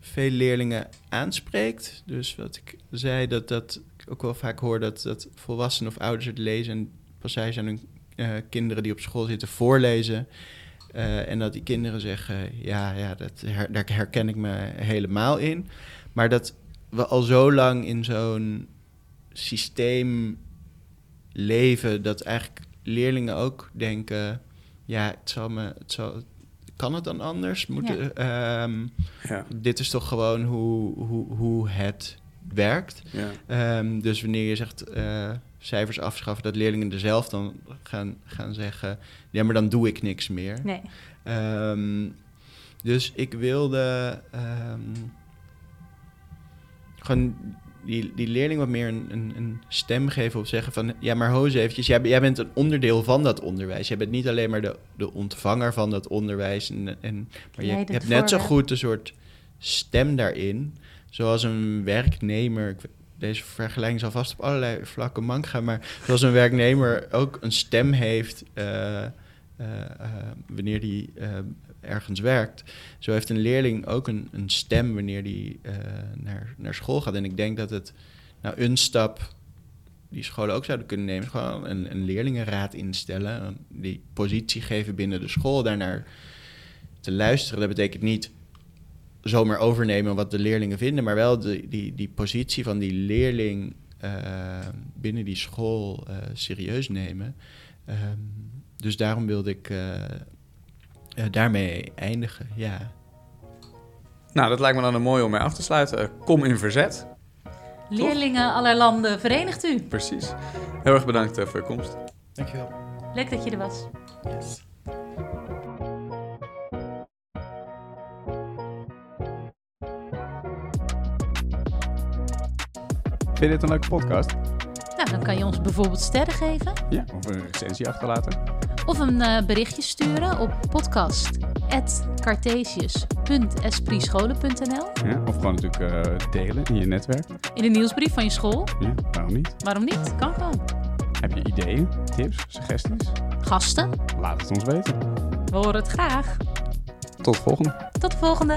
veel leerlingen aanspreekt. Dus wat ik zei, dat, dat ik ook wel vaak hoor dat, dat volwassenen of ouders het lezen en passages aan hun eh, kinderen die op school zitten voorlezen. Eh, en dat die kinderen zeggen, ja, ja dat daar herken ik me helemaal in. Maar dat we al zo lang in zo'n systeem leven dat eigenlijk leerlingen ook denken, ja, het zal me, het zal, kan het dan anders? Moeten, ehm, Ja. Dit is toch gewoon hoe, hoe, hoe het werkt. Ja. Ehm, dus wanneer je zegt eh, cijfers afschaffen, dat leerlingen er zelf dan gaan, gaan zeggen, ja, maar dan doe ik niks meer. Nee. Ehm, dus ik wilde ehm, gewoon die, die leerling wat meer een, een, een stem geven of zeggen van... ja, maar ho eens eventjes, jij, jij bent een onderdeel van dat onderwijs. Jij bent niet alleen maar de, de ontvanger van dat onderwijs. En, en, maar je hebt net zo goed een soort stem daarin. Zoals een werknemer... Ik, deze vergelijking zal vast op allerlei vlakken mank gaan... maar zoals een werknemer ook een stem heeft... eh, eh, eh, wanneer die ergens werkt. Zo heeft een leerling ook een, een stem wanneer die eh, naar, naar school gaat. En ik denk dat het nou een stap die scholen ook zouden kunnen nemen, gewoon een, een leerlingenraad instellen, die positie geven binnen de school, daarnaar te luisteren. Dat betekent niet zomaar overnemen wat de leerlingen vinden, maar wel de, die, die positie van die leerling eh, binnen die school eh, serieus nemen. Ehm, dus daarom wilde ik eh, daarmee eindigen, ja. Nou, dat lijkt me dan een mooi om mee af te sluiten. Kom in verzet. Leerlingen aller landen, verenigt u. Precies. Heel erg bedankt eh, voor je komst. Dankjewel. Leuk dat je er was. Yes. Vind je dit een leuke podcast? Nou, dan kan je ons bijvoorbeeld sterren geven. Ja. Of een recensie achterlaten. Of een eh, berichtje sturen op podcast.cartesius.esprietscholen.nl Ja. Of gewoon natuurlijk eh, delen in je netwerk. In de nieuwsbrief van je school. Ja, waarom niet? Waarom niet? Kan gewoon. Heb je ideeën, tips, suggesties? Gasten, Laat het ons weten. we horen het graag. Tot de volgende. Tot de volgende.